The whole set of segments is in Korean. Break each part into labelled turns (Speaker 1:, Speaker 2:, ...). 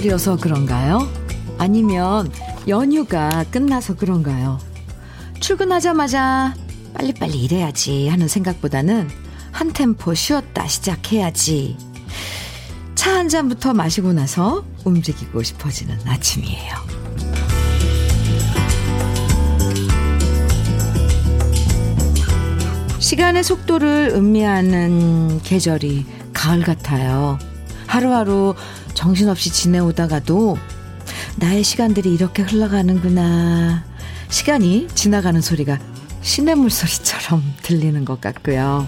Speaker 1: 가을이어서 그런가요? 아니면 연휴가 끝나서 그런가요? 출근하자마자 빨리빨리 일해야지 하는 생각보다는 한 템포 쉬었다 시작해야지. 차 한 잔부터 마시고 나서 움직이고 싶어지는 아침이에요. 시간의 속도를 음미하는 계절이 가을 같아요. 하루하루 정신없이 지내오다가도 나의 시간들이 이렇게 흘러가는구나. 시간이 지나가는 소리가 시냇물 소리처럼 들리는 것 같고요.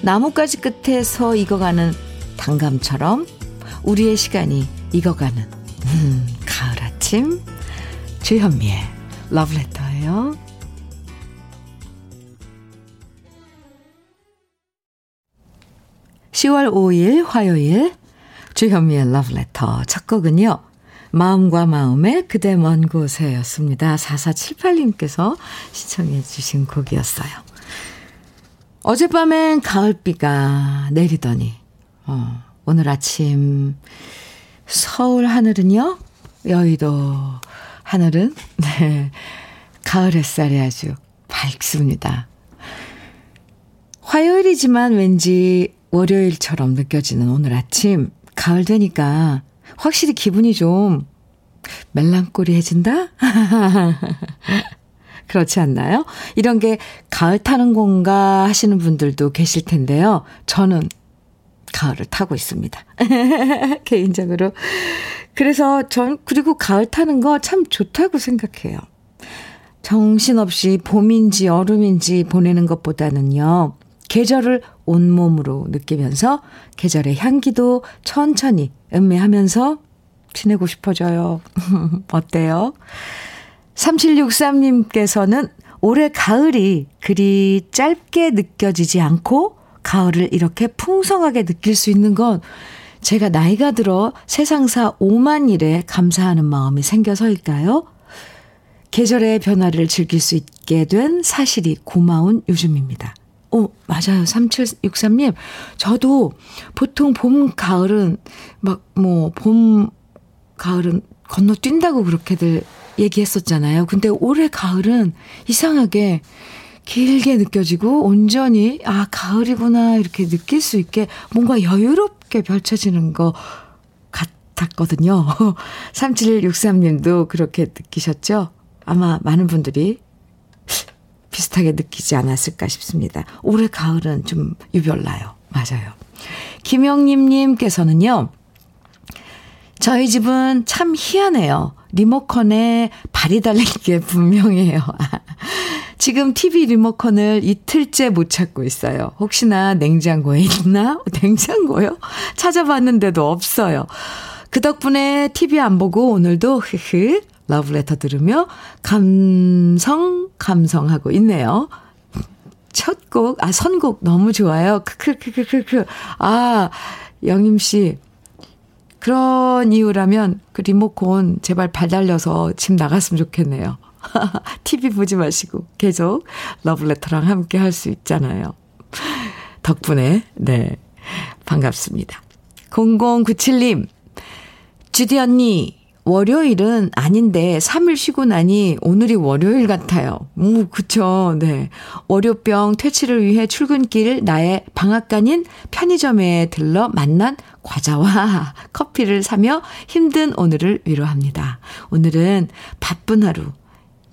Speaker 1: 나뭇가지 끝에서 익어가는 단감처럼 우리의 시간이 익어가는 음, 가을 아침 주현미의 러브레터예요. 10월 5일 화요일 주현미의 러브레터 첫 곡은요. 마음과 마음의 그대 먼 곳에였습니다. 4478님께서 시청해 주신 곡이었어요. 어젯밤엔 가을비가 내리더니 어, 오늘 아침 서울 하늘은요. 여의도 하늘은 네, 가을 햇살이 아주 밝습니다. 화요일이지만 왠지 월요일처럼 느껴지는 오늘 아침 가을 되니까 확실히 기분이 좀 멜랑꼬리해진다? 그렇지 않나요? 이런 게 가을 타는 건가 하시는 분들도 계실 텐데요. 저는 가을을 타고 있습니다. 개인적으로. 그래서 전, 그리고 가을 타는 거 참 좋다고 생각해요. 정신없이 봄인지 여름인지 보내는 것보다는요, 계절을 온몸으로 느끼면서 계절의 향기도 천천히 음미하면서 지내고 싶어져요. 어때요? 3763님께서는 올해 가을이 그리 짧게 느껴지지 않고 가을을 이렇게 풍성하게 느낄 수 있는 건 제가 나이가 들어 세상사 오만 일에 감사하는 마음이 생겨서일까요? 계절의 변화를 즐길 수 있게 된 사실이 고마운 요즘입니다. 어, 맞아요. 3763님. 저도 보통 봄, 가을은 막 뭐, 봄, 가을은 건너뛴다고 그렇게들 얘기했었잖아요. 근데 올해 가을은 이상하게 길게 느껴지고 온전히 아, 가을이구나 이렇게 느낄 수 있게 뭔가 여유롭게 펼쳐지는 것 같았거든요. 3763님도 그렇게 느끼셨죠? 아마 많은 분들이 비슷하게 느끼지 않았을까 싶습니다. 올해 가을은 좀 유별나요. 맞아요. 김영림님께서는요, 저희 집은 참 희한해요. 리모컨에 발이 달린 게 분명해요. 지금 TV 리모컨을 이틀째 못 찾고 있어요. 혹시나 냉장고에 있나? 냉장고요? 찾아봤는데도 없어요. 그 덕분에 TV 안 보고 오늘도 흐흐 러브레터 들으며 감성 감성하고 있네요. 첫 곡, 아 선곡 너무 좋아요. 크크크크크크. 아 영임 씨 그런 이유라면 그 리모컨 제발 발 달려서 집 나갔으면 좋겠네요. TV 보지 마시고 계속 러블레터랑 함께 할 수 있잖아요. 덕분에, 네. 반갑습니다. 0097님, 주디 언니, 월요일은 아닌데 3일 쉬고 나니 오늘이 월요일 같아요. 음, 그쵸. 네. 월요병 퇴치를 위해 출근길 나의 방앗간인 편의점에 들러 만난 과자와 커피를 사며 힘든 오늘을 위로합니다. 오늘은 바쁜 하루,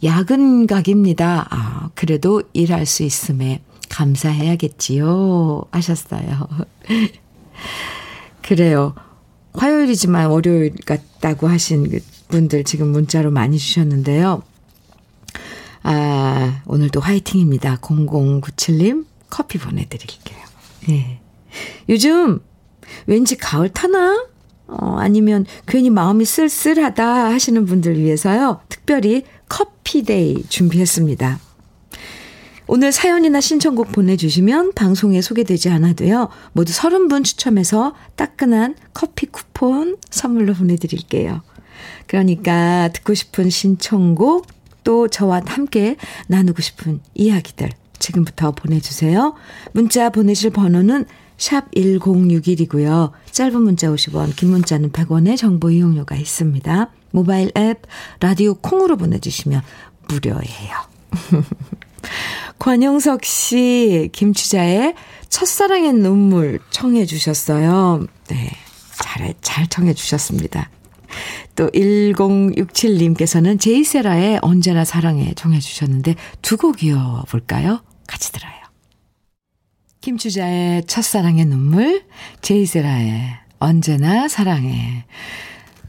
Speaker 1: 야근 각입니다. 아, 그래도 일할 수 있음에 감사해야겠지요. 하셨어요. 그래요. 화요일이지만 월요일 같다고 하신 그 분들 지금 문자로 많이 주셨는데요. 아, 오늘도 화이팅입니다. 0097님 커피 보내드릴게요. 예. 요즘 왠지 가을 타나? 어, 아니면 괜히 마음이 쓸쓸하다 하시는 분들 위해서요. 특별히 커피데이 준비했습니다. 오늘 사연이나 신청곡 보내주시면 방송에 소개되지 않아도요. 모두 30분 추첨해서 따끈한 커피 쿠폰 선물로 보내드릴게요. 그러니까 듣고 싶은 신청곡 또 저와 함께 나누고 싶은 이야기들 지금부터 보내주세요. 문자 보내실 번호는 샵 1061이고요. 짧은 문자 50원, 긴 문자는 100원의 정보 이용료가 있습니다. 모바일 앱, 라디오 콩으로 보내주시면 무료예요. 관영석 씨, 김추자의 첫사랑의 눈물 청해 주셨어요. 네. 잘, 잘 청해 주셨습니다. 또 1067님께서는 제이세라의 언제나 사랑해 청해 주셨는데 두 곡 이어볼까요? 같이 들어요. 김추자의 첫사랑의 눈물, 제이세라의 언제나 사랑해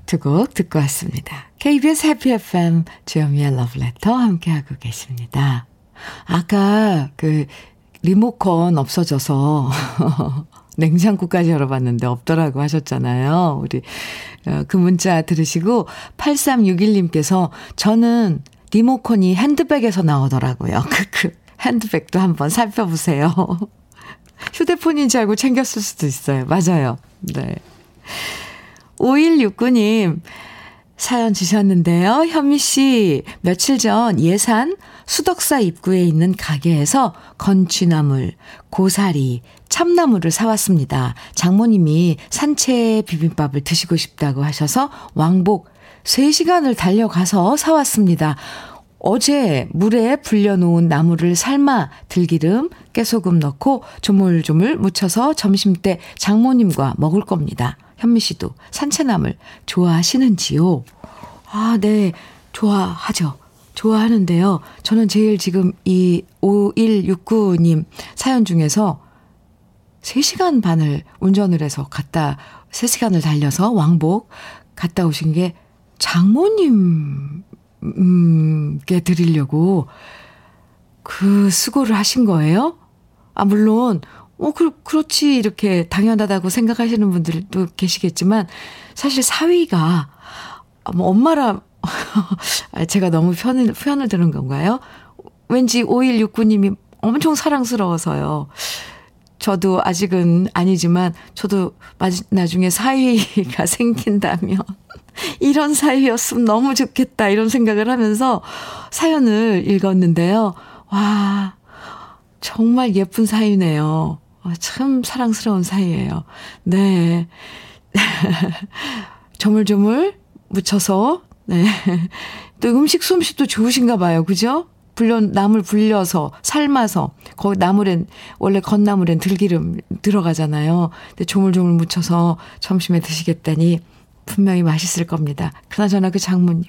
Speaker 1: 두 곡 듣고 왔습니다. KBS 해피 FM 주현미의 러브레터 함께하고 계십니다. 아까 그 리모컨 없어져서 냉장고까지 열어봤는데 없더라고 하셨잖아요. 우리 어, 그 문자 들으시고 8361님께서 저는 리모컨이 핸드백에서 나오더라고요. 크크. 핸드백도 한번 살펴보세요. 휴대폰인 줄 알고 챙겼을 수도 있어요. 맞아요. 네. 5169님, 사연 주셨는데요. 현미 씨, 며칠 전 예산 수덕사 입구에 있는 가게에서 건취나물, 고사리, 참나물을 사왔습니다. 장모님이 산채 비빔밥을 드시고 싶다고 하셔서 왕복 3시간을 달려가서 사왔습니다. 어제 물에 불려놓은 나물을 삶아 들기름, 깨소금 넣고 조물조물 묻혀서 점심때 장모님과 먹을 겁니다. 현미 씨도 산채나물 좋아하시는지요? 아, 네. 좋아하죠. 좋아하는데요. 저는 제일 지금 이 5169님 사연 중에서 3시간 반을 운전을 해서 갔다, 3시간을 달려서 왕복 갔다 오신 게 장모님 음께 드리려고 그 수고를 하신 거예요? 아, 물론, 어, 그, 그렇지. 이렇게 당연하다고 생각하시는 분들도 계시겠지만, 사실 사위가, 뭐, 엄마라, 제가 너무 편을, 표현을 드는 건가요? 왠지 5169님이 엄청 사랑스러워서요. 저도 아직은 아니지만, 저도 나중에 사위가 생긴다면, 이런 사이였으면 너무 좋겠다 이런 생각을 하면서 사연을 읽었는데요. 와, 정말 예쁜 사이네요. 참 사랑스러운 사이예요. 네. 조물조물 묻혀서, 네. 또 음식 솜씨도 좋으신가 봐요. 그죠? 불려, 나물 불려서, 삶아서, 거기 나물엔, 원래 건나물엔 들기름 들어가잖아요. 근데 조물조물 묻혀서 점심에 드시겠다니, 분명히 맛있을 겁니다. 그나저나 그 장모님.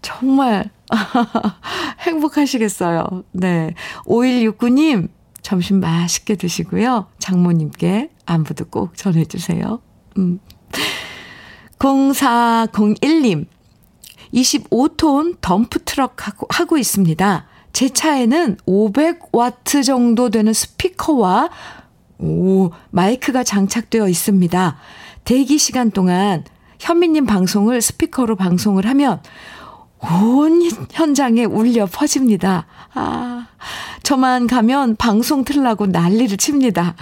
Speaker 1: 정말 행복하시겠어요. 네. 5169님, 점심 맛있게 드시고요. 장모님께 안부도 꼭 전해주세요. 음. 0401님, 25톤 덤프 트럭 하고, 하고 있습니다. 제 차에는 500와트 정도 되는 스피커와 오, 마이크가 장착되어 있습니다. 대기 시간 동안 현미님 방송을 스피커로 방송을 하면 온 현장에 울려 퍼집니다. 아, 저만 가면 방송 틀라고 난리를 칩니다.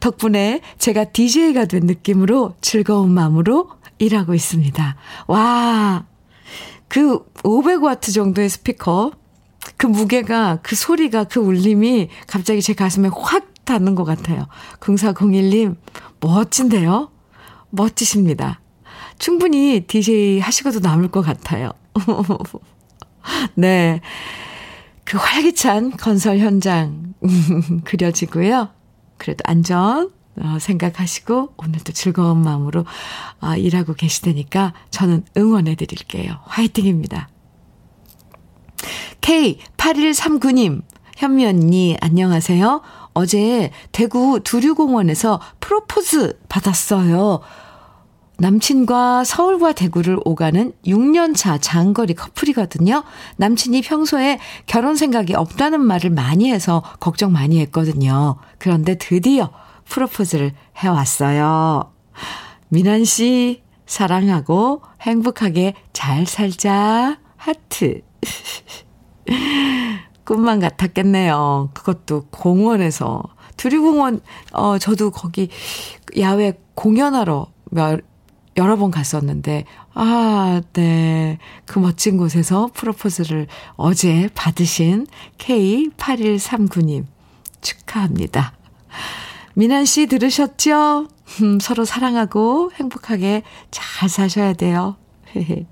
Speaker 1: 덕분에 제가 DJ가 된 느낌으로 즐거운 마음으로 일하고 있습니다. 와, 그 500와트 정도의 스피커, 그 무게가, 그 소리가, 그 울림이 갑자기 제 가슴에 확 닿는 것 같아요. 0401님, 멋진데요? 멋지십니다. 충분히 DJ 하시고도 남을 것 같아요. 네. 그 활기찬 건설 현장 그려지고요. 그래도 안전 어, 생각하시고 오늘도 즐거운 마음으로 어, 일하고 계시다니까 저는 응원해 드릴게요. 화이팅입니다. K8139님, 현미 언니, 안녕하세요. 어제 대구 두류공원에서 프로포즈 받았어요. 남친과 서울과 대구를 오가는 6년차 장거리 커플이거든요. 남친이 평소에 결혼 생각이 없다는 말을 많이 해서 걱정 많이 했거든요. 그런데 드디어 프로포즈를 해왔어요. 미난 씨, 사랑하고 행복하게 잘 살자. 하트. 꿈만 같았겠네요. 그것도 공원에서. 두류공원, 어, 저도 거기 야외 공연하러 몇, 여러 번 갔었는데, 아, 네. 그 멋진 곳에서 프로포즈를 어제 받으신 K8139님 축하합니다. 미난 씨 들으셨죠? 음, 서로 사랑하고 행복하게 잘 사셔야 돼요.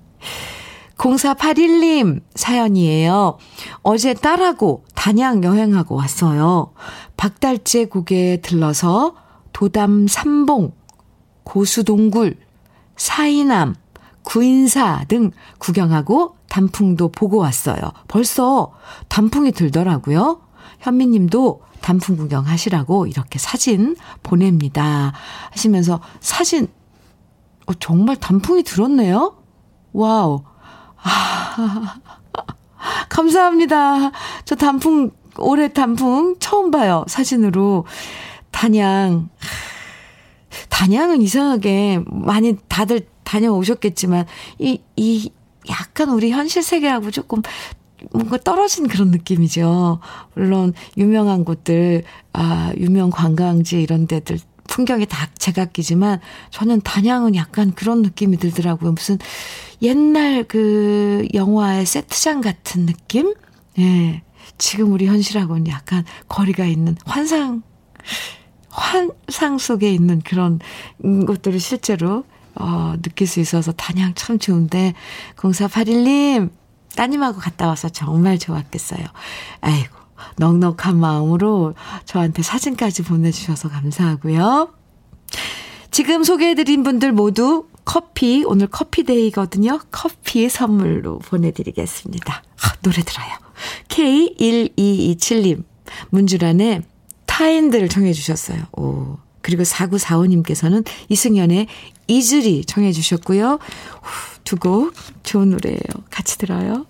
Speaker 1: 0481님 사연이에요. 어제 딸하고 단양 여행하고 왔어요. 박달재 국에 들러서 도담 삼봉, 고수동굴, 사이남, 구인사 등 구경하고 단풍도 보고 왔어요. 벌써 단풍이 들더라고요. 현미 님도 단풍 구경하시라고 이렇게 사진 보냅니다. 하시면서 사진, 어, 정말 단풍이 들었네요? 와우. 아, 감사합니다. 저 단풍, 올해 단풍 처음 봐요. 사진으로. 단양. 단양은 이상하게 많이 다들 다녀오셨겠지만, 이, 이, 약간 우리 현실 세계하고 조금 뭔가 떨어진 그런 느낌이죠. 물론 유명한 곳들, 아, 유명 관광지 이런 데들 풍경이 다 제각기지만 저는 단양은 약간 그런 느낌이 들더라고요. 무슨 옛날 그 영화의 세트장 같은 느낌? 예. 지금 우리 현실하고는 약간 거리가 있는 환상, 환상 속에 있는 그런 것들을 실제로 어, 느낄 수 있어서 단양 참 좋은데 0481님 따님하고 갔다 와서 정말 좋았겠어요. 아이고 넉넉한 마음으로 저한테 사진까지 보내주셔서 감사하고요. 지금 소개해드린 분들 모두 커피, 오늘 커피데이거든요. 커피 선물로 보내드리겠습니다. 아, 노래 들어요. K1227님, 문주란의 타인들을 청해 주셨어요. 오. 그리고 4945님께서는 이승연의 이즈리 청해 주셨고요. 두 곡 좋은 노래예요. 같이 들어요.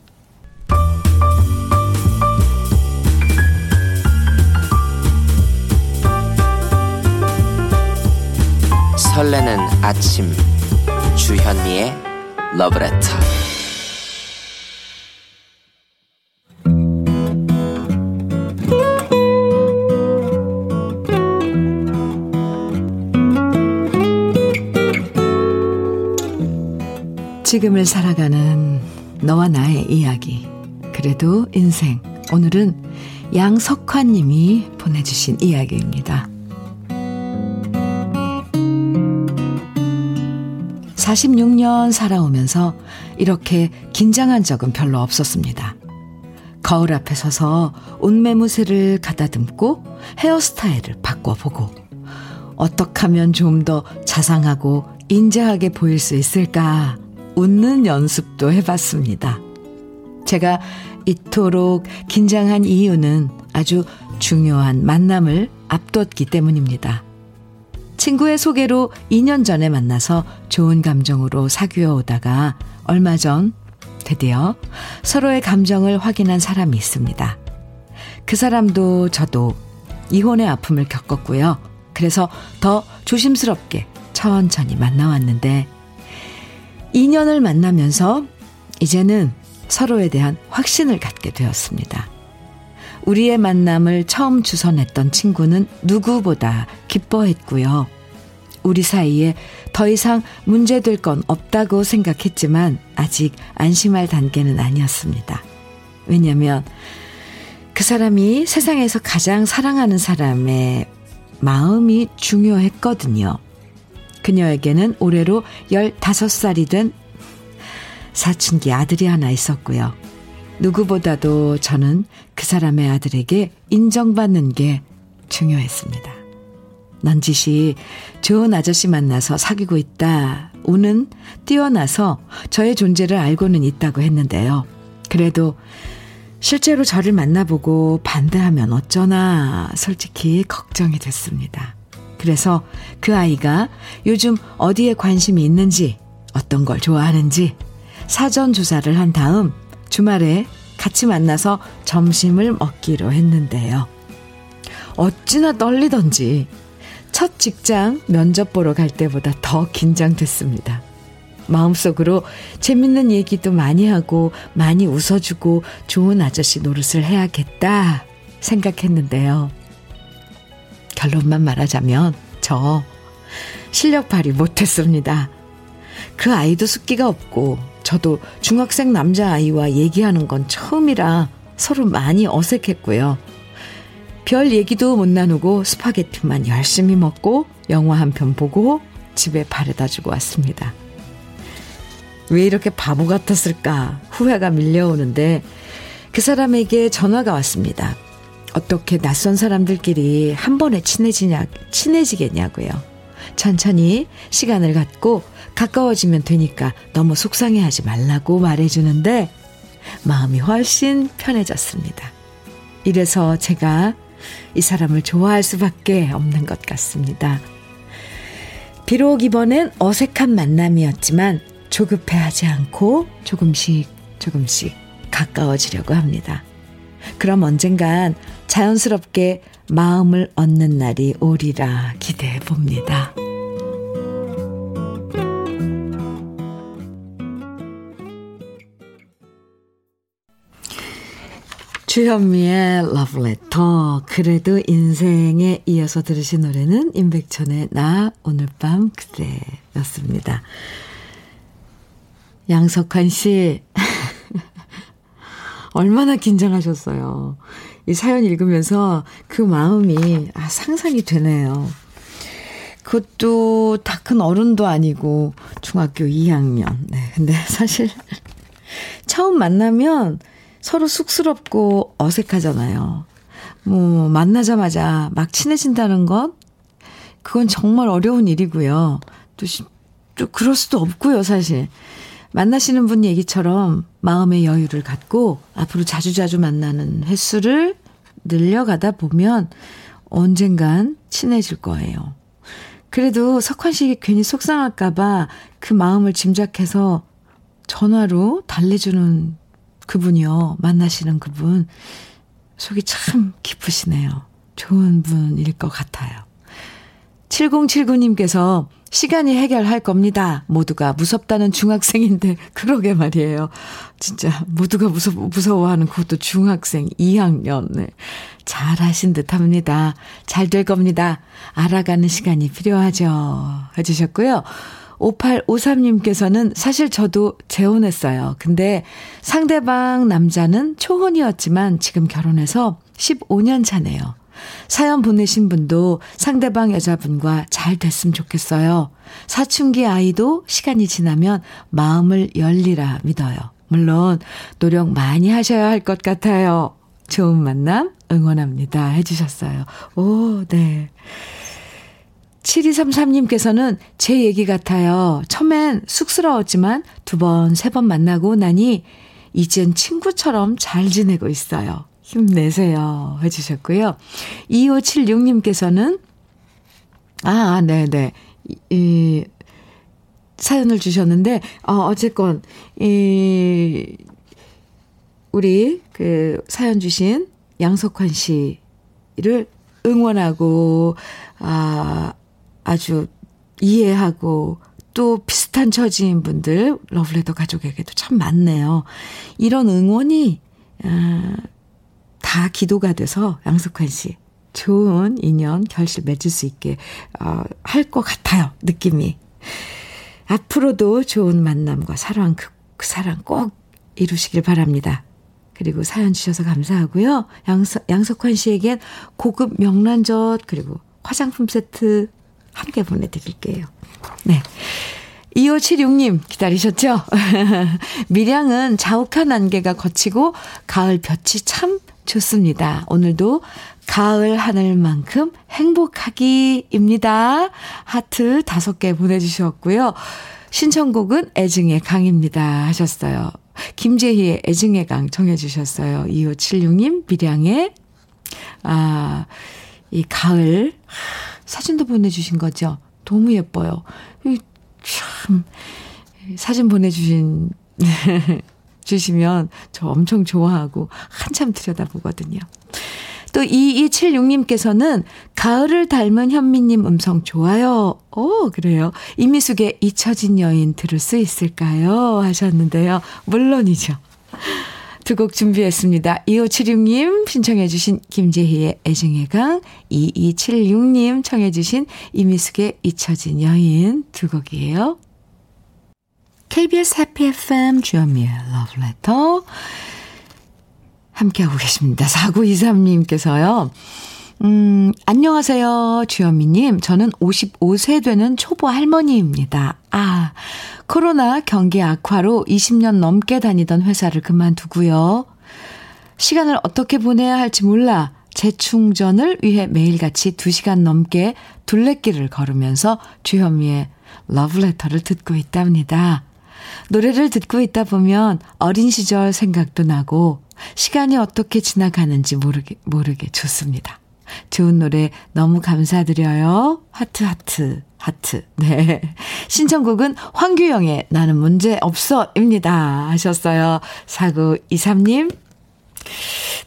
Speaker 2: 설레는 아침 주현미의 러브레터
Speaker 1: 지금을 살아가는 너와 나의 이야기 그래도 인생 오늘은 양석환 님이 보내주신 이야기입니다. 46년 살아오면서 이렇게 긴장한 적은 별로 없었습니다. 거울 앞에 서서 옷매무새를 가다듬고 헤어스타일을 바꿔보고 어떻게 하면 좀 더 자상하고 인자하게 보일 수 있을까 웃는 연습도 해봤습니다. 제가 이토록 긴장한 이유는 아주 중요한 만남을 앞뒀기 때문입니다. 친구의 소개로 2년 전에 만나서 좋은 감정으로 사귀어 오다가 얼마 전 드디어 서로의 감정을 확인한 사람이 있습니다. 그 사람도 저도 이혼의 아픔을 겪었고요. 그래서 더 조심스럽게 천천히 만나왔는데 2년을 만나면서 이제는 서로에 대한 확신을 갖게 되었습니다. 우리의 만남을 처음 주선했던 친구는 누구보다 기뻐했고요. 우리 사이에 더 이상 문제될 건 없다고 생각했지만 아직 안심할 단계는 아니었습니다. 왜냐면 그 사람이 세상에서 가장 사랑하는 사람의 마음이 중요했거든요. 그녀에게는 올해로 15살이 된 사춘기 아들이 하나 있었고요. 누구보다도 저는 그 사람의 아들에게 인정받는 게 중요했습니다. 넌지시 좋은 아저씨 만나서 사귀고 있다. 우는 뛰어나서 저의 존재를 알고는 있다고 했는데요. 그래도 실제로 저를 만나보고 반대하면 어쩌나 솔직히 걱정이 됐습니다. 그래서 그 아이가 요즘 어디에 관심이 있는지, 어떤 걸 좋아하는지 사전 조사를 한 다음 주말에 같이 만나서 점심을 먹기로 했는데요. 어찌나 떨리던지 첫 직장 면접 보러 갈 때보다 더 긴장됐습니다. 마음속으로 재밌는 얘기도 많이 하고 많이 웃어주고 좋은 아저씨 노릇을 해야겠다 생각했는데요. 결론만 말하자면 저 실력 발휘 못했습니다. 그 아이도 숫기가 없고 저도 중학생 남자아이와 얘기하는 건 처음이라 서로 많이 어색했고요. 별 얘기도 못 나누고 스파게티만 열심히 먹고 영화 한 편 보고 집에 바래다 주고 왔습니다. 왜 이렇게 바보 같았을까 후회가 밀려오는데 그 사람에게 전화가 왔습니다. 어떻게 낯선 사람들끼리 한 번에 친해지냐, 친해지겠냐고요. 천천히 시간을 갖고 가까워지면 되니까 너무 속상해 하지 말라고 말해주는데 마음이 훨씬 편해졌습니다. 이래서 제가 이 사람을 좋아할 수밖에 없는 것 같습니다. 비록 이번엔 어색한 만남이었지만 조급해하지 않고 조금씩 조금씩 가까워지려고 합니다. 그럼 언젠간 자연스럽게 마음을 얻는 날이 오리라 기대해 봅니다. 주현미의 러브레터 그래도 인생에 이어서 들으신 노래는 임백천의 나 오늘 밤 그대였습니다. 양석환 씨 얼마나 긴장하셨어요. 이 사연 읽으면서 그 마음이 아, 상상이 되네요. 그것도 다 큰 어른도 아니고 중학교 2학년. 네. 근데 사실 처음 만나면 서로 쑥스럽고 어색하잖아요. 뭐, 만나자마자 막 친해진다는 것, 그건 정말 어려운 일이고요. 또, 또 그럴 수도 없고요, 사실. 만나시는 분 얘기처럼 마음의 여유를 갖고 앞으로 자주자주 만나는 횟수를 늘려가다 보면 언젠간 친해질 거예요. 그래도 석환 씨 괜히 속상할까봐 그 마음을 짐작해서 전화로 달래주는 그분이요. 만나시는 그분. 속이 참 깊으시네요. 좋은 분일 것 같아요. 7079님께서 시간이 해결할 겁니다. 모두가 무섭다는 중학생인데, 그러게 말이에요. 진짜, 모두가 무서, 무서워하는 그것도 중학생 2학년. 네. 잘 하신 듯 합니다. 잘 될 겁니다. 알아가는 시간이 필요하죠. 해주셨고요. 5853님께서는 사실 저도 재혼했어요. 근데 상대방 남자는 초혼이었지만 지금 결혼해서 15년 차네요. 사연 보내신 분도 상대방 여자분과 잘 됐으면 좋겠어요. 사춘기 아이도 시간이 지나면 마음을 열리라 믿어요. 물론 노력 많이 하셔야 할 것 같아요. 좋은 만남 응원합니다. 해주셨어요. 오, 네. 7233님께서는 제 얘기 같아요. 처음엔 쑥스러웠지만 두 번, 세 번 만나고 나니 이젠 친구처럼 잘 지내고 있어요. 힘내세요. 해주셨고요. 2576님께서는, 아, 네네. 이, 이, 사연을 주셨는데, 어, 어쨌건, 이, 우리 그 사연 주신 양석환 씨를 응원하고, 아, 아주 이해하고, 또 비슷한 처지인 분들, 러블레터 가족에게도 참 많네요. 이런 응원이, 아, 다 기도가 돼서 양석환 씨 좋은 인연 결실 맺을 수 있게 어, 할 것 같아요. 느낌이. 앞으로도 좋은 만남과 사랑 그, 그 사랑 꼭 이루시길 바랍니다. 그리고 사연 주셔서 감사하고요. 양석, 양석환 씨에겐 고급 명란젓 그리고 화장품 세트 함께 보내드릴게요. 네. 2576님 기다리셨죠? 밀양은 자욱한 안개가 거치고 가을 볕이 참 좋습니다. 오늘도 가을 하늘만큼 행복하기입니다. 하트 다섯 개 보내주셨고요. 신청곡은 애증의 강입니다. 하셨어요. 김재희의 애증의 강 정해주셨어요. 2576님, 미량의, 아, 이 가을, 사진도 보내주신 거죠? 너무 예뻐요. 참, 사진 보내주신 주시면 저 엄청 좋아하고 한참 들여다보거든요. 또 2276님께서는 가을을 닮은 현미님 음성 좋아요. 오, 그래요. 이미숙의 잊혀진 여인 들을 수 있을까요? 하셨는데요. 물론이죠. 두 곡 준비했습니다. 2576님 신청해주신 김재희의 애증의 강, 2276님 청해주신 이미숙의 잊혀진 여인 두 곡이에요. KBS 해피 FM 주현미의 러브레터 함께하고 계십니다. 4923님께서요. 음, 안녕하세요, 주현미님. 저는 55세 되는 초보 할머니입니다. 아, 코로나 경기 악화로 20년 넘게 다니던 회사를 그만두고요. 시간을 어떻게 보내야 할지 몰라 재충전을 위해 매일같이 2시간 넘게 둘레길을 걸으면서 주현미의 러브레터를 듣고 있답니다. 노래를 듣고 있다 보면 어린 시절 생각도 나고 시간이 어떻게 지나가는지 모르게, 모르게 좋습니다. 좋은 노래 너무 감사드려요. 하트, 하트, 하트. 네. 신청곡은 황규영의 나는 문제 없어 입니다. 하셨어요. 4923님.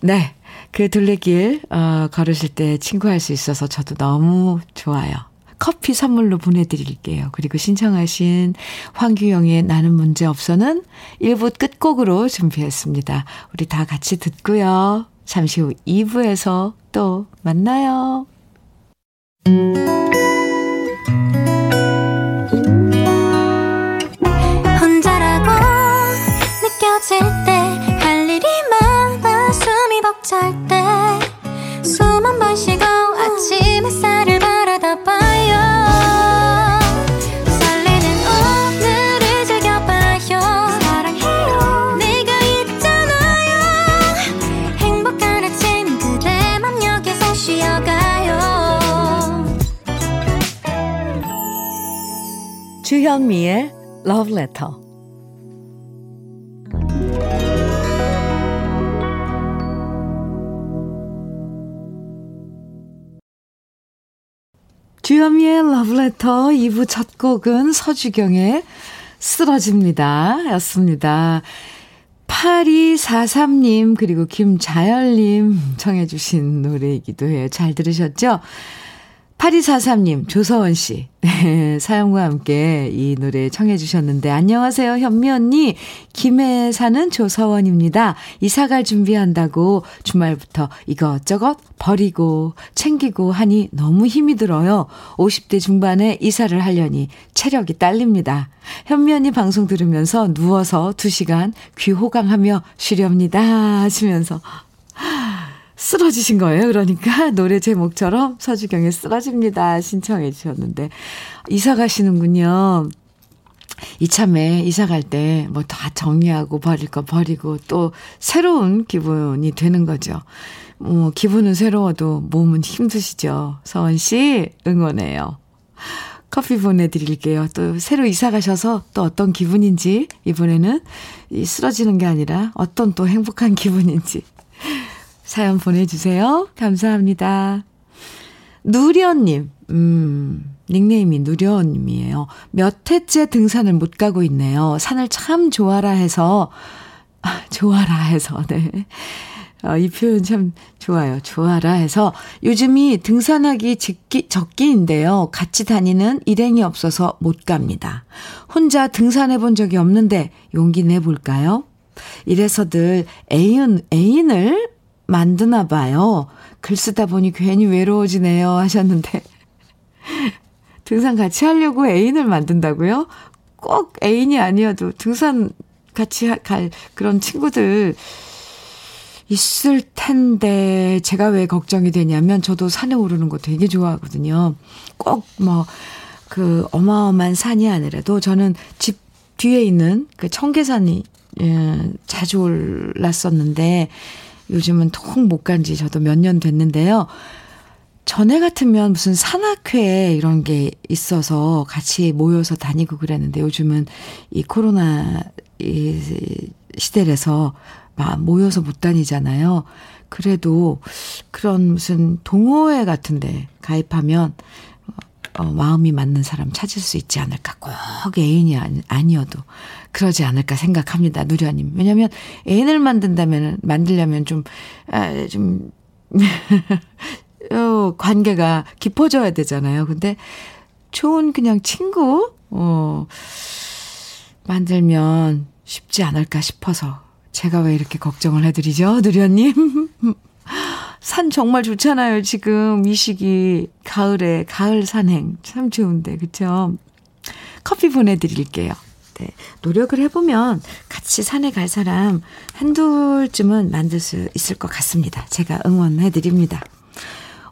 Speaker 1: 네. 그 둘레길, 어, 걸으실 때 친구할 수 있어서 저도 너무 좋아요. 커피 선물로 보내드릴게요. 그리고 신청하신 황규영의 나는 문제 없어는 1부 끝곡으로 준비했습니다. 우리 다 같이 듣고요. 잠시 후 2부에서 또 만나요.
Speaker 3: 혼자라고 느껴질 때 할 일이 많아 숨이 벅찰 때 숨 한 번 쉬고 아침 햇살을
Speaker 1: 주현미의 Love Letter. 주현미의 Love Letter 2부 첫 곡은 서주경의 쓰러집니다. 였습니다. 8243님, 그리고 김자열님 청해주신 노래이기도 해요. 잘 들으셨죠? 8243님, 조서원 씨. 네, 사연과 함께 이 노래 청해 주셨는데, 안녕하세요, 현미 언니. 김해에 사는 조서원입니다. 이사갈 준비한다고 주말부터 이것저것 버리고 챙기고 하니 너무 힘이 들어요. 50대 중반에 이사를 하려니 체력이 딸립니다. 현미 언니 방송 들으면서 누워서 2시간 귀 호강하며 쉬렵니다. 하시면서 쓰러지신 거예요. 그러니까 노래 제목처럼 서주경의 쓰러집니다. 신청해 주셨는데 이사 가시는군요. 이참에 이사 갈 때 뭐 다 정리하고 버릴 거 버리고 또 새로운 기분이 되는 거죠. 뭐 기분은 새로워도 몸은 힘드시죠. 서원 씨 응원해요. 커피 보내드릴게요. 또 새로 이사 가셔서 또 어떤 기분인지 이번에는 이 쓰러지는 게 아니라 어떤 또 행복한 기분인지 사연 보내주세요. 감사합니다. 누려님, 음, 닉네임이 누려님이에요. 몇 해째 등산을 못 가고 있네요. 산을 참 좋아라 해서, 아, 좋아라 해서, 네. 어, 이 표현 참 좋아요. 좋아라 해서 요즘이 등산하기 적기, 적기인데요. 같이 다니는 일행이 없어서 못 갑니다. 혼자 등산해 본 적이 없는데 용기 내볼까요? 이래서들 애인, 애인을 만드나 봐요. 글 쓰다 보니 괜히 외로워지네요. 하셨는데. 등산 같이 하려고 애인을 만든다고요? 꼭 애인이 아니어도 등산 같이 갈 그런 친구들 있을 텐데, 제가 왜 걱정이 되냐면, 저도 산에 오르는 거 되게 좋아하거든요. 꼭 뭐, 그 어마어마한 산이 아니라도 저는 집 뒤에 있는 그 청계산이, 예, 자주 올랐었는데, 요즘은 통 못 간 지 저도 몇 년 됐는데요. 전에 같으면 무슨 산악회 이런 게 있어서 같이 모여서 다니고 그랬는데 요즘은 이 코로나 이 시대라서 막 모여서 못 다니잖아요. 그래도 그런 무슨 동호회 같은데 가입하면 어, 마음이 맞는 사람 찾을 수 있지 않을까. 꼭 애인이 아니, 아니 어도 그러지 않을까 생각합니다. 누려님. 왜냐면 애인을 만든다면, 만들려면 좀, 아, 좀, 어, 관계가 깊어져야 되잖아요. 근데 좋은 그냥 친구, 어, 만들면 쉽지 않을까 싶어서 제가 왜 이렇게 걱정을 해드리죠? 누려님. 산 정말 좋잖아요, 지금. 이 시기, 가을에, 가을 산행. 참 좋은데, 그쵸? 커피 보내드릴게요. 네. 노력을 해보면 같이 산에 갈 사람 한둘쯤은 만들 수 있을 것 같습니다. 제가 응원해드립니다.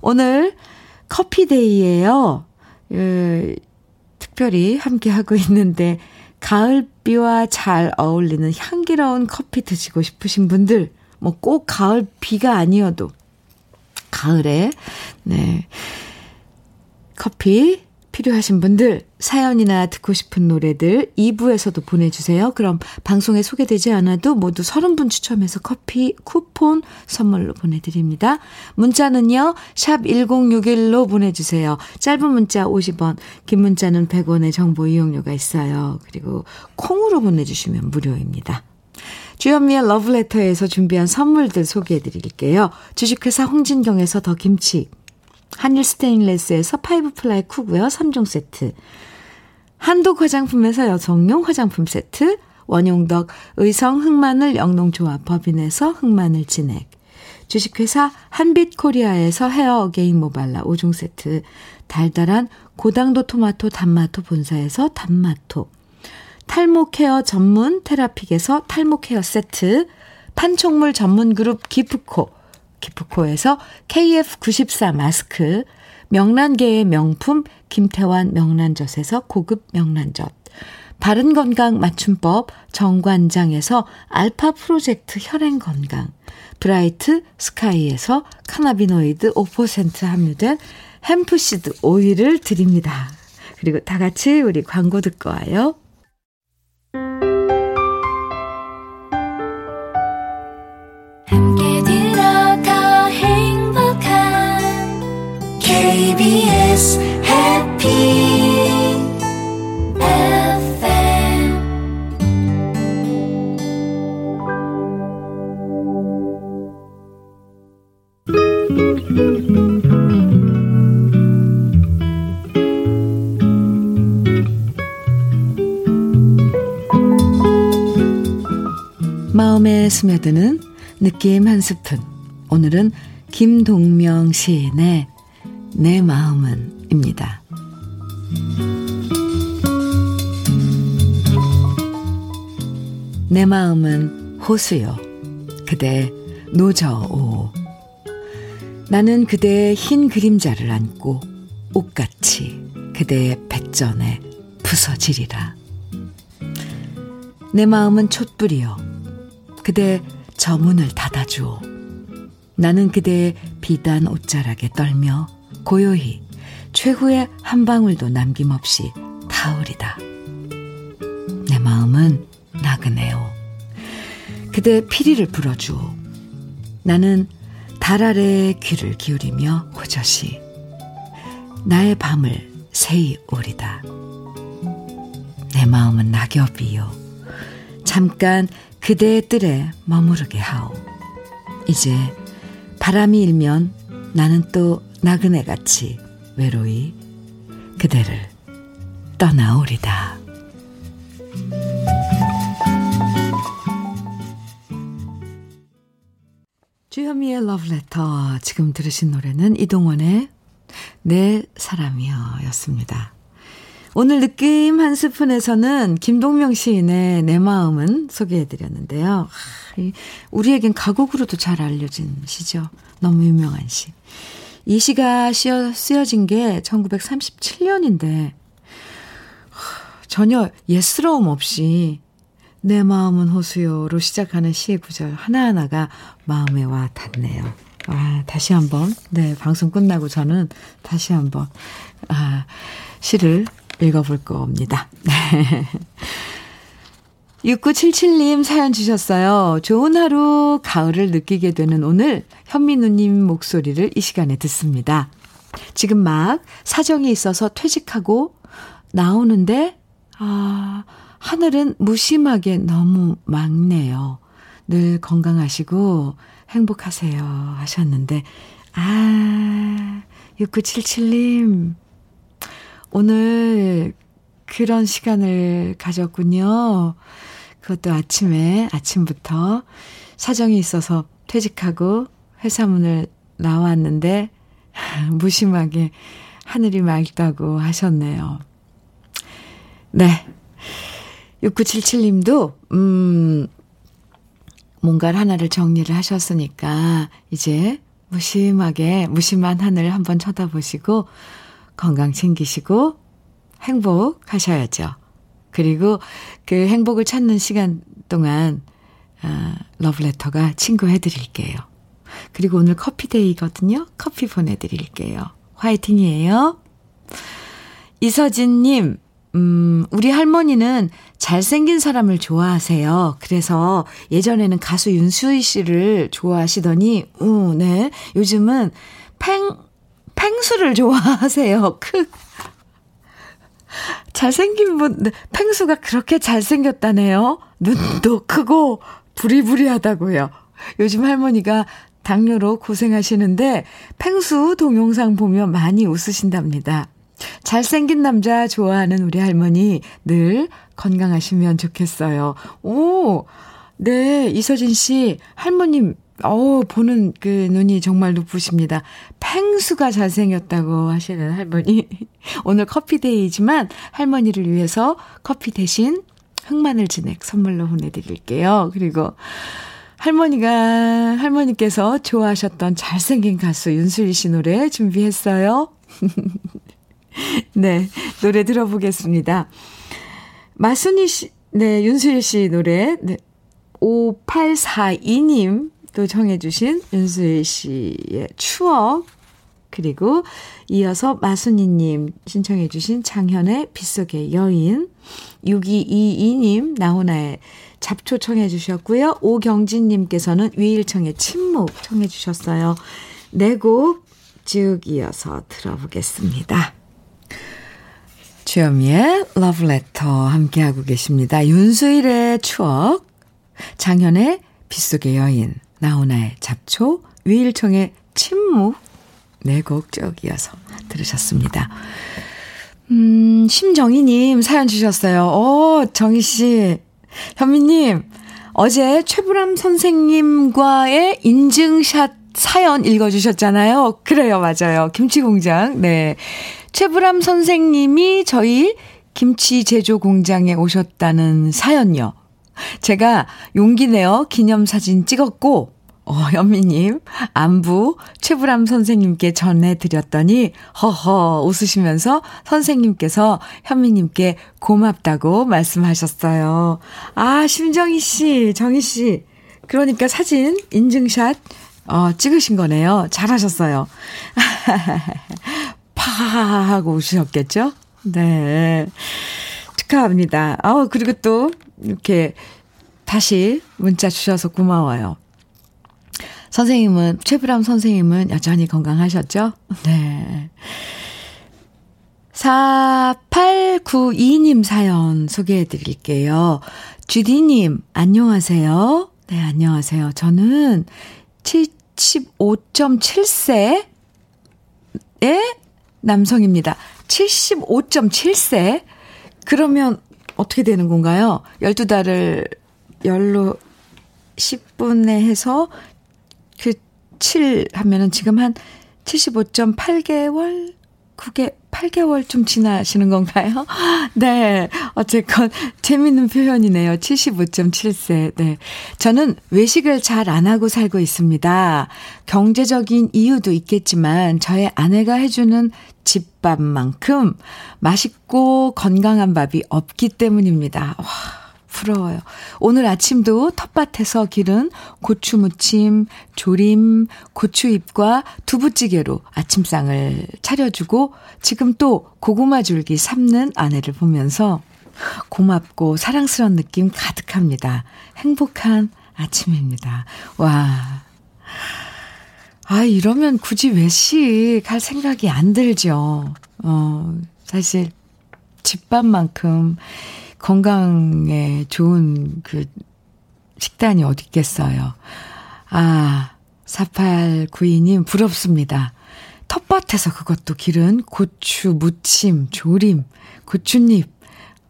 Speaker 1: 오늘 커피데이예요. 그, 특별히 함께하고 있는데 가을비와 잘 어울리는 향기로운 커피 드시고 싶으신 분들 뭐 꼭 가을 비가 아니어도 가을에 네 커피 필요하신 분들 사연이나 듣고 싶은 노래들 2부에서도 보내주세요. 그럼 방송에 소개되지 않아도 모두 30분 추첨해서 커피 쿠폰 선물로 보내드립니다. 문자는요. 샵 1061로 보내주세요. 짧은 문자 50원 긴 문자는 100원의 정보 이용료가 있어요. 그리고 콩으로 보내주시면 무료입니다. 주현미의 러브레터에서 준비한 선물들 소개해 드릴게요. 주식회사 홍진경에서 더 김치 한일 스테인레스에서 five ply cookware 3종 세트, 한독 화장품에서 여성용 화장품 세트, 원용덕 의성 흑마늘 영농조합 법인에서 흑마늘 진액, 주식회사 한빛코리아에서 헤어 어게인 모발라 5종 세트, 달달한 고당도 토마토 단마토 본사에서 단마토, 탈모 케어 전문 테라픽에서 탈모 케어 세트, 판촉물 전문 그룹 기프코, 기프코에서 KF94 마스크, 명란계의 명품 김태환 명란젓에서 고급 명란젓, 바른 건강 맞춤법 정관장에서 알파 프로젝트 혈행 건강, 브라이트 스카이에서 cannabinoid 5% 함유된 햄프시드 오일을 드립니다. 그리고 다 같이 우리 광고 듣고 와요.
Speaker 3: KBS 해피
Speaker 1: 마음에 스며드는 느낌 한 스푼. 오늘은 김동명 시인의 내 마음은 입니다. 내 마음은 호수요. 그대 노저오. 나는 그대의 흰 그림자를 안고 옷같이 그대의 백전에 부서지리라. 내 마음은 촛불이요. 그대 저 문을 닫아주오. 나는 그대의 비단 옷자락에 떨며 고요히 최후의 한 방울도 남김없이 타오리다. 내 마음은 나그네요. 그대 피리를 불어주오. 나는 달 아래에 귀를 기울이며 호젓이 나의 밤을 새이 오리다. 내 마음은 낙엽이요. 잠깐 그대의 뜰에 머무르게 하오. 이제 바람이 일면 나는 또 나그네같이 외로이 그대를 떠나오리다. 주현미의 러브레터. 지금 들으신 노래는 이동원의 내 사람이여 였습니다. 오늘 느낌 한 스푼에서는 김동명 시인의 내 마음은 소개해드렸는데요. 우리에겐 가곡으로도 잘 알려진 시죠. 너무 유명한 시. 이 시가 쓰여, 쓰여진 게 1937년인데, 전혀 예스러움 없이 내 마음은 호수요로 시작하는 시의 구절 하나하나가 마음에 와 닿네요. 아, 다시 한번, 네, 방송 끝나고 저는 다시 한번, 아, 시를 읽어볼 겁니다. 6977님 사연 주셨어요. 좋은 하루, 가을을 느끼게 되는 오늘, 현민우님 목소리를 이 시간에 듣습니다. 지금 막 사정이 있어서 퇴직하고 나오는데, 아, 하늘은 무심하게 너무 맑네요. 늘 건강하시고 행복하세요. 하셨는데, 아, 6977님, 오늘 그런 시간을 가졌군요. 그것도 아침에, 아침부터 사정이 있어서 퇴직하고 회사 문을 나왔는데 무심하게 하늘이 맑다고 하셨네요. 네. 6977님도, 음, 뭔가를 하나를 정리를 하셨으니까, 이제 무심하게, 무심한 하늘 한번 쳐다보시고, 건강 챙기시고, 행복하셔야죠. 그리고 그 행복을 찾는 시간 동안, 아, 러브레터가 친구 해 드릴게요. 그리고 오늘 커피데이거든요. 커피 보내드릴게요. 화이팅이에요. 이서진님, 음, 우리 할머니는 잘생긴 사람을 좋아하세요. 그래서 예전에는 가수 윤수희 씨를 좋아하시더니, 우, 네. 요즘은 팽, 팽수를 좋아하세요. 크. 잘생긴 분, 네, 팽수가 그렇게 잘생겼다네요. 눈도 크고 부리부리하다고요. 요즘 할머니가 당뇨로 고생하시는데 팽수 동영상 보며 많이 웃으신답니다. 잘생긴 남자 좋아하는 우리 할머니 늘 건강하시면 좋겠어요. 오, 네, 이서진 씨, 할머님, 어 보는 그 눈이 정말 높으십니다. 팽수가 잘생겼다고 하시는 할머니. 오늘 커피데이지만 할머니를 위해서 커피 대신 흑마늘 진액 선물로 보내드릴게요. 그리고 할머니가, 할머니께서 좋아하셨던 잘생긴 가수 윤수리 씨 노래 준비했어요. 네, 노래 들어보겠습니다. 마순이 씨, 네, 윤수리 씨 노래, 네, 5842님 또 정해주신 윤수리 씨의 추억, 그리고 이어서 마순이님 신청해주신 장현의 빗속의 여인, 6222님 나훈아의 잡초 청해 주셨고요. 오경진님께서는 위일청의 침묵 청해 주셨어요. 네곡 쭉 이어서 들어보겠습니다. 주현미의 러브레터 함께하고 계십니다. 윤수일의 추억, 장현의 빗속의 여인, 나훈아의 잡초, 위일청의 침묵 네곡쭉 이어서 들으셨습니다. 음, 심정희님 사연 주셨어요. 오, 정희씨. 현미님, 어제 최불암 선생님과의 인증샷 사연 읽어주셨잖아요. 그래요, 맞아요. 김치공장. 네. 최불암 선생님이 저희 김치 제조 공장에 오셨다는 사연요. 제가 용기 내어 기념사진 찍었고, 어, 연미님, 안부 최불암 선생님께 전해드렸더니, 허허, 웃으시면서 선생님께서 현미님께 고맙다고 말씀하셨어요. 아, 심정희 씨, 정희 씨. 그러니까 사진, 인증샷, 어, 찍으신 거네요. 잘하셨어요. 파 하고 웃으셨겠죠? 네. 축하합니다. 어, 그리고 또, 이렇게, 다시 문자 주셔서 고마워요. 선생님은, 최불암 선생님은 여전히 건강하셨죠? 네. 4892님 사연 소개해 드릴게요. 주디님, 안녕하세요. 네, 안녕하세요. 저는 75.7세의 남성입니다. 75.7세? 그러면 어떻게 되는 건가요? 12달을 열로 10분에 해서 그 7 하면은 지금 한 75.8개월? 9개, 8개월 좀 지나시는 건가요? 네. 어쨌건 재밌는 표현이네요. 75.7세. 네. 저는 외식을 잘 안 하고 살고 있습니다. 경제적인 이유도 있겠지만 저의 아내가 해주는 집밥만큼 맛있고 건강한 밥이 없기 때문입니다. 와. 부러워요. 오늘 아침도 텃밭에서 기른 고추 무침, 조림, 고추잎과 두부찌개로 아침상을 차려주고 지금 또 고구마 줄기 삶는 아내를 보면서 고맙고 사랑스러운 느낌 가득합니다. 행복한 아침입니다. 와. 아, 이러면 굳이 외식할 생각이 안 들죠. 어, 사실 집밥만큼 건강에 좋은 그 식단이 어디 있겠어요. 아, 4892님 부럽습니다. 텃밭에서 그것도 기른 고추 무침, 조림, 고추잎.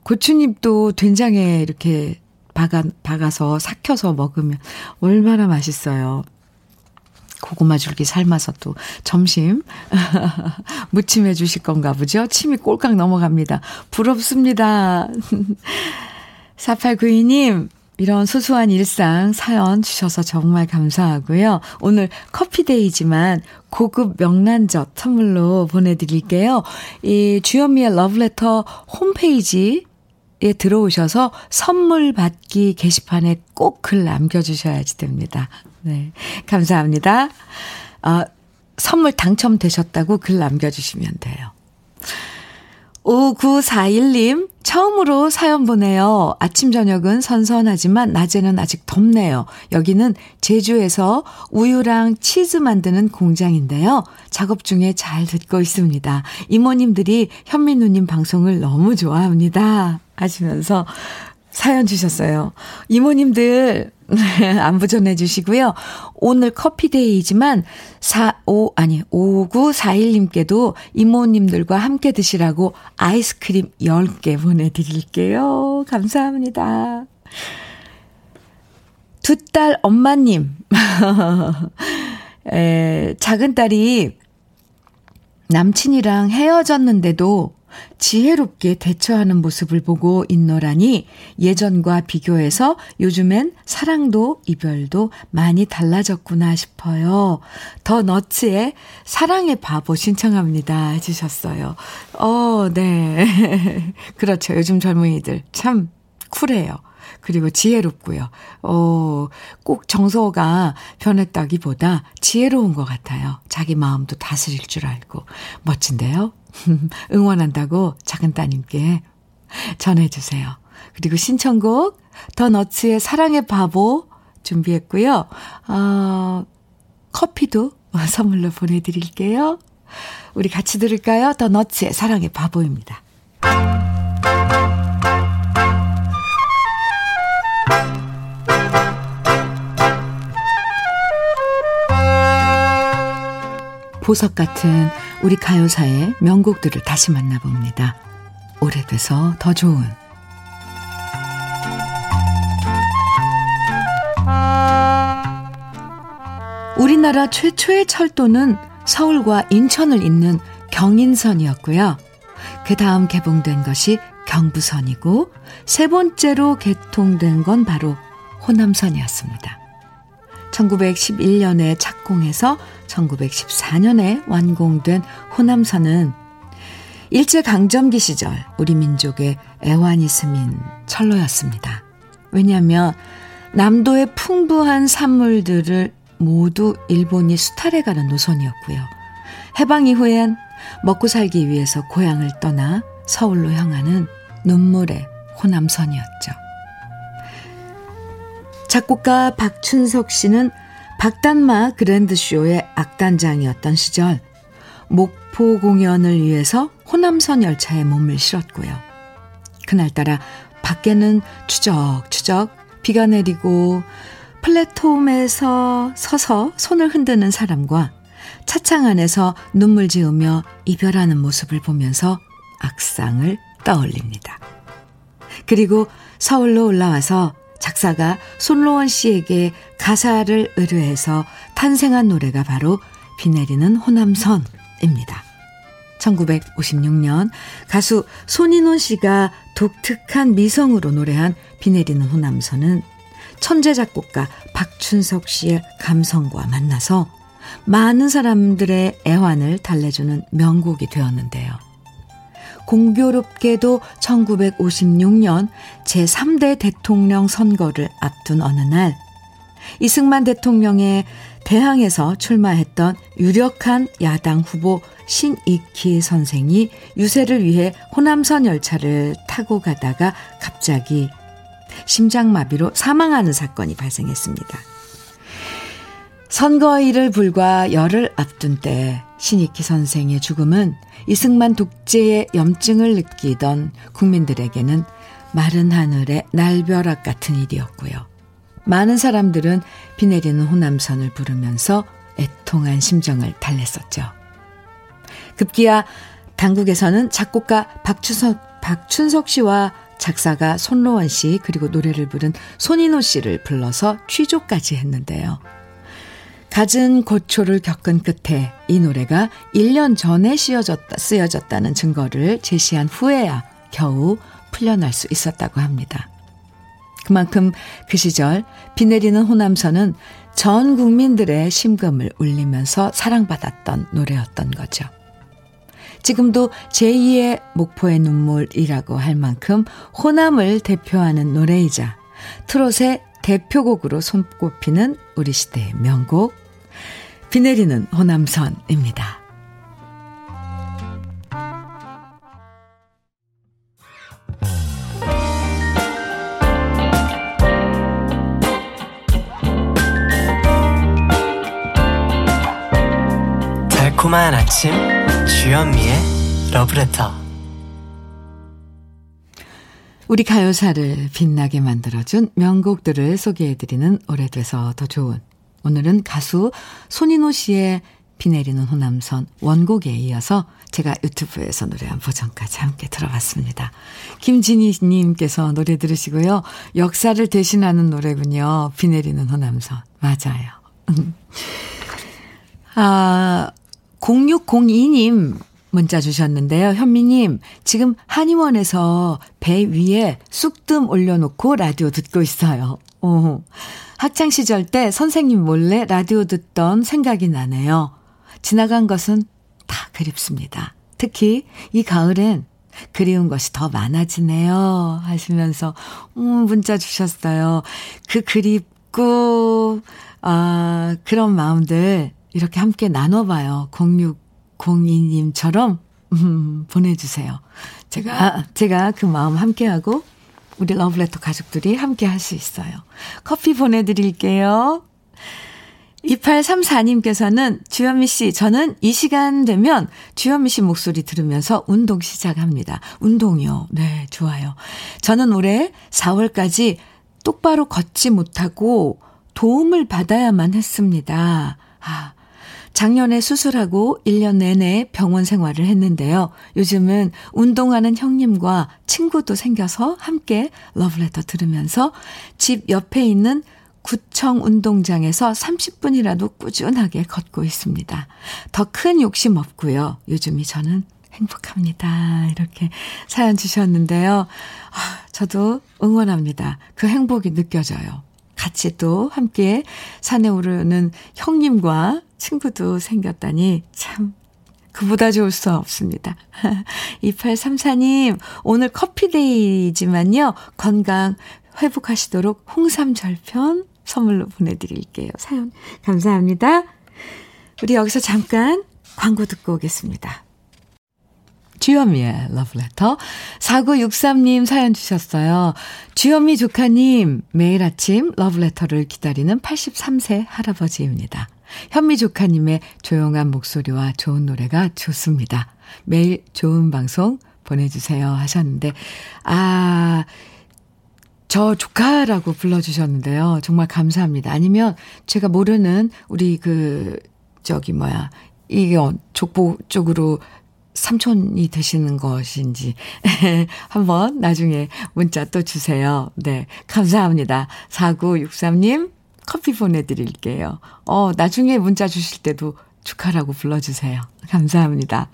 Speaker 1: 고추잎도 된장에 이렇게 박아, 박아서 삭혀서 먹으면 얼마나 맛있어요. 고구마 줄기 삶아서 또 점심 무침해 주실 건가 보죠? 침이 꼴깍 넘어갑니다. 부럽습니다. 4892님, 이런 소소한 일상 사연 주셔서 정말 감사하고요. 오늘 커피데이지만 고급 명란젓 선물로 보내드릴게요. 이 주현미의 러브레터 홈페이지에 들어오셔서 선물 받기 게시판에 꼭 글 남겨주셔야지 됩니다. 네. 감사합니다. 아, 선물 당첨되셨다고 글 남겨주시면 돼요. 5941님, 처음으로 사연 보내요. 아침, 저녁은 선선하지만 낮에는 아직 덥네요. 여기는 제주에서 우유랑 치즈 만드는 공장인데요. 작업 중에 잘 듣고 있습니다. 이모님들이 현미 누님 방송을 너무 좋아합니다. 하시면서 사연 주셨어요. 이모님들, 안부 전해 주시고요. 오늘 커피데이지만, 4, 5, 아니, 5941님께도 이모님들과 함께 드시라고 아이스크림 10개 보내 드릴게요. 감사합니다. 두 딸 엄마님. 에, 작은 딸이 남친이랑 헤어졌는데도 지혜롭게 대처하는 모습을 보고 있노라니 예전과 비교해서 요즘엔 사랑도 이별도 많이 달라졌구나 싶어요. 더 너츠의 사랑의 바보 신청합니다. 해주셨어요. 어, 네. 그렇죠. 요즘 젊은이들 참 쿨해요. 그리고 지혜롭고요. 어, 꼭 정서가 변했다기보다 지혜로운 것 같아요. 자기 마음도 다스릴 줄 알고. 멋진데요? 응원한다고 작은 따님께 전해주세요. 그리고 신청곡, 더 너츠의 사랑의 바보 준비했고요. 어, 커피도 선물로 보내드릴게요. 우리 같이 들을까요? 더 너츠의 사랑의 바보입니다. 보석 같은 우리 가요사의 명곡들을 다시 만나봅니다. 오래돼서 더 좋은 우리나라 최초의 철도는 서울과 인천을 잇는 경인선이었고요. 그 다음 개봉된 것이 경부선이고 세 번째로 개통된 건 바로 호남선이었습니다. 1911년에 착공해서 1914년에 완공된 호남선은 일제강점기 시절 우리 민족의 애환이 스민 철로였습니다. 왜냐하면 남도의 풍부한 산물들을 모두 일본이 수탈해가는 노선이었고요. 해방 이후엔 먹고 살기 위해서 고향을 떠나 서울로 향하는 눈물의 호남선이었죠. 작곡가 박춘석 씨는 박단마 그랜드쇼의 악단장이었던 시절 목포 공연을 위해서 호남선 열차에 몸을 실었고요. 그날따라 밖에는 추적추적 비가 내리고 플랫폼에서 서서 손을 흔드는 사람과 차창 안에서 눈물 지으며 이별하는 모습을 보면서 악상을 떠올립니다. 그리고 서울로 올라와서 작사가 손로원 씨에게 가사를 의뢰해서 탄생한 노래가 바로 비 내리는 호남선입니다. 1956년 가수 손인원 씨가 독특한 미성으로 노래한 비 내리는 호남선은 천재 작곡가 박춘석 씨의 감성과 만나서 많은 사람들의 애환을 달래주는 명곡이 되었는데요. 공교롭게도 1956년 제3대 대통령 선거를 앞둔 어느 날 이승만 대통령의 대항에서 출마했던 유력한 야당 후보 신익희 선생이 유세를 위해 호남선 열차를 타고 가다가 갑자기 심장마비로 사망하는 사건이 발생했습니다. 선거일을 불과 열흘 앞둔 때 신익희 선생의 죽음은 이승만 독재의 염증을 느끼던 국민들에게는 마른 하늘의 날벼락 같은 일이었고요. 많은 사람들은 비 내리는 호남선을 부르면서 애통한 심정을 달랬었죠. 급기야 당국에서는 작곡가 박추석, 박춘석 씨와 작사가 손로원 씨 그리고 노래를 부른 손인호 씨를 불러서 취조까지 했는데요. 갖은 고초를 겪은 끝에 이 노래가 1년 전에 쓰여졌다, 쓰여졌다는 증거를 제시한 후에야 겨우 풀려날 수 있었다고 합니다. 그만큼 그 시절 비 내리는 호남선은 전 국민들의 심금을 울리면서 사랑받았던 노래였던 거죠. 지금도 제2의 목포의 눈물이라고 할 만큼 호남을 대표하는 노래이자 트롯의 대표곡으로 손꼽히는 우리 시대의 명곡 비 내리는 호남선입니다.
Speaker 4: 달콤한 아침 주현미의 러브레터
Speaker 1: 우리 가요사를 빛나게 만들어준 명곡들을 소개해드리는 오래돼서 더 좋은 오늘은 가수 손인호 씨의 비 내리는 호남선 원곡에 이어서 제가 유튜브에서 노래한 버전까지 함께 들어봤습니다. 김진희님께서 노래 들으시고요. 역사를 대신하는 노래군요. 비 내리는 호남선. 맞아요. 아, 0602님 문자 주셨는데요. 현미님, 지금 한의원에서 배 위에 쑥뜸 올려놓고 라디오 듣고 있어요. 오, 학창 시절 때 선생님 몰래 라디오 듣던 생각이 나네요. 지나간 것은 다 그립습니다. 특히 이 가을엔 그리운 것이 더 많아지네요. 하시면서, 음, 문자 주셨어요. 그 그립고, 아, 그런 마음들 이렇게 함께 나눠봐요. 0602님처럼, 음, 보내주세요. 제가, 제가 그 마음 함께하고, 우리 러브레터 가족들이 함께 할 수 있어요. 커피 보내드릴게요. 2834님께서는 주현미 씨, 저는 이 시간 되면 주현미 씨 목소리 들으면서 운동 시작합니다. 운동이요. 네, 좋아요. 저는 올해 4월까지 똑바로 걷지 못하고 도움을 받아야만 했습니다. 아, 작년에 수술하고 1년 내내 병원 생활을 했는데요. 요즘은 운동하는 형님과 친구도 생겨서 함께 러브레터 들으면서 집 옆에 있는 구청 운동장에서 30분이라도 꾸준하게 걷고 있습니다. 더 큰 욕심 없고요. 요즘이 저는 행복합니다. 이렇게 사연 주셨는데요. 아, 저도 응원합니다. 그 행복이 느껴져요. 같이 또 함께 산에 오르는 형님과 친구도 생겼다니 참 그보다 좋을 수 없습니다. 2834님, 오늘 커피데이지만요, 건강 회복하시도록 홍삼 절편 선물로 보내드릴게요. 사연 감사합니다. 우리 여기서 잠깐 광고 듣고 오겠습니다. 주현미의 러브레터 4963님 사연 주셨어요. 주현미 조카님 매일 아침 러브레터를 기다리는 83세 할아버지입니다. 현미 조카님의 조용한 목소리와 좋은 노래가 좋습니다. 매일 좋은 방송 보내주세요 하셨는데, 아, 저 조카라고 불러주셨는데요. 정말 감사합니다. 아니면 제가 모르는 우리 그, 저기 뭐야, 이게 족보 쪽으로 삼촌이 되시는 것인지 한번 나중에 문자 또 주세요. 네. 감사합니다. 4963님 커피 보내드릴게요. 어, 나중에 문자 주실 때도 축하라고 불러주세요. 감사합니다.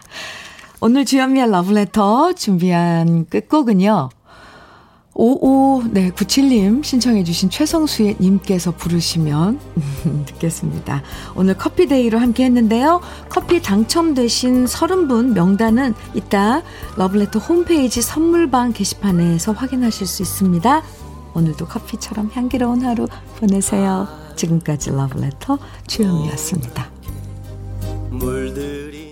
Speaker 1: 오늘 주현미의 러브레터 준비한 끝곡은요. 55, 네, 97님 신청해주신 최성수의 님께서 부르시면 듣겠습니다. 오늘 커피데이로 함께 했는데요. 커피 당첨되신 30분 명단은 이따 러브레터 홈페이지 선물방 게시판에서 확인하실 수 있습니다. 오늘도 커피처럼 향기로운 하루 보내세요. 지금까지 러브레터 주현미였습니다. 물들이